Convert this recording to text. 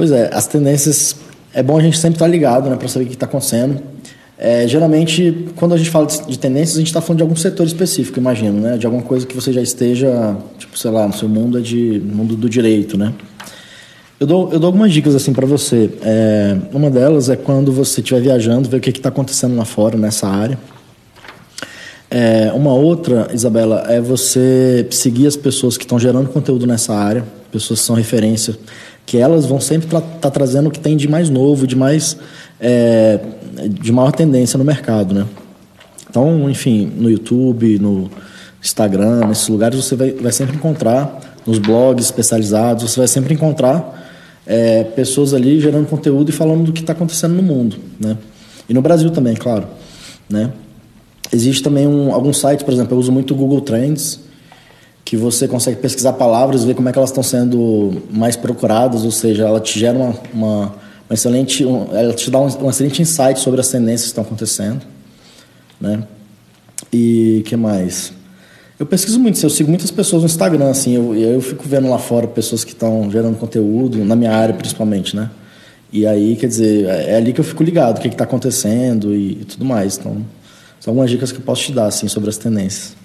Pois é, as tendências é bom a gente sempre estar ligado, né, para saber o que está acontecendo. É, geralmente, quando a gente fala de, tendências, a gente está falando de algum setor específico, imagino, né? De alguma coisa que você já esteja, tipo, sei lá, no seu mundo é de mundo do direito, né? Eu dou, eu dou algumas dicas assim para você. É, uma delas é quando você estiver viajando, ver o que está acontecendo lá fora nessa área. É, uma outra, Isabela, é você seguir as pessoas que estão gerando conteúdo nessa área, pessoas que são referência, que elas vão sempre estar tá, tá trazendo o que tem de mais novo, de mais é, de maior tendência no mercado, né? Então, enfim, no YouTube, no Instagram, nesses lugares você vai, vai sempre encontrar, nos blogs especializados, você vai sempre encontrar é, pessoas ali gerando conteúdo e falando do que está acontecendo no mundo, né? E no Brasil também, claro, né? Existe também um, alguns sites, por exemplo, eu uso muito o Google Trends, que você consegue pesquisar palavras, ver como é que elas estão sendo mais procuradas, ou seja, ela te gera uma, uma um excelente, um, ela te dá um, um, excelente insight sobre as tendências que estão acontecendo, né? E que mais? Eu pesquiso muito, eu sigo muitas pessoas no Instagram, assim, eu, eu fico vendo lá fora pessoas que estão gerando conteúdo, na minha área principalmente, né? E aí, quer dizer, é, é ali que eu fico ligado, o que está acontecendo e, e, tudo mais. Então, são algumas dicas que eu posso te dar, assim, sobre as tendências.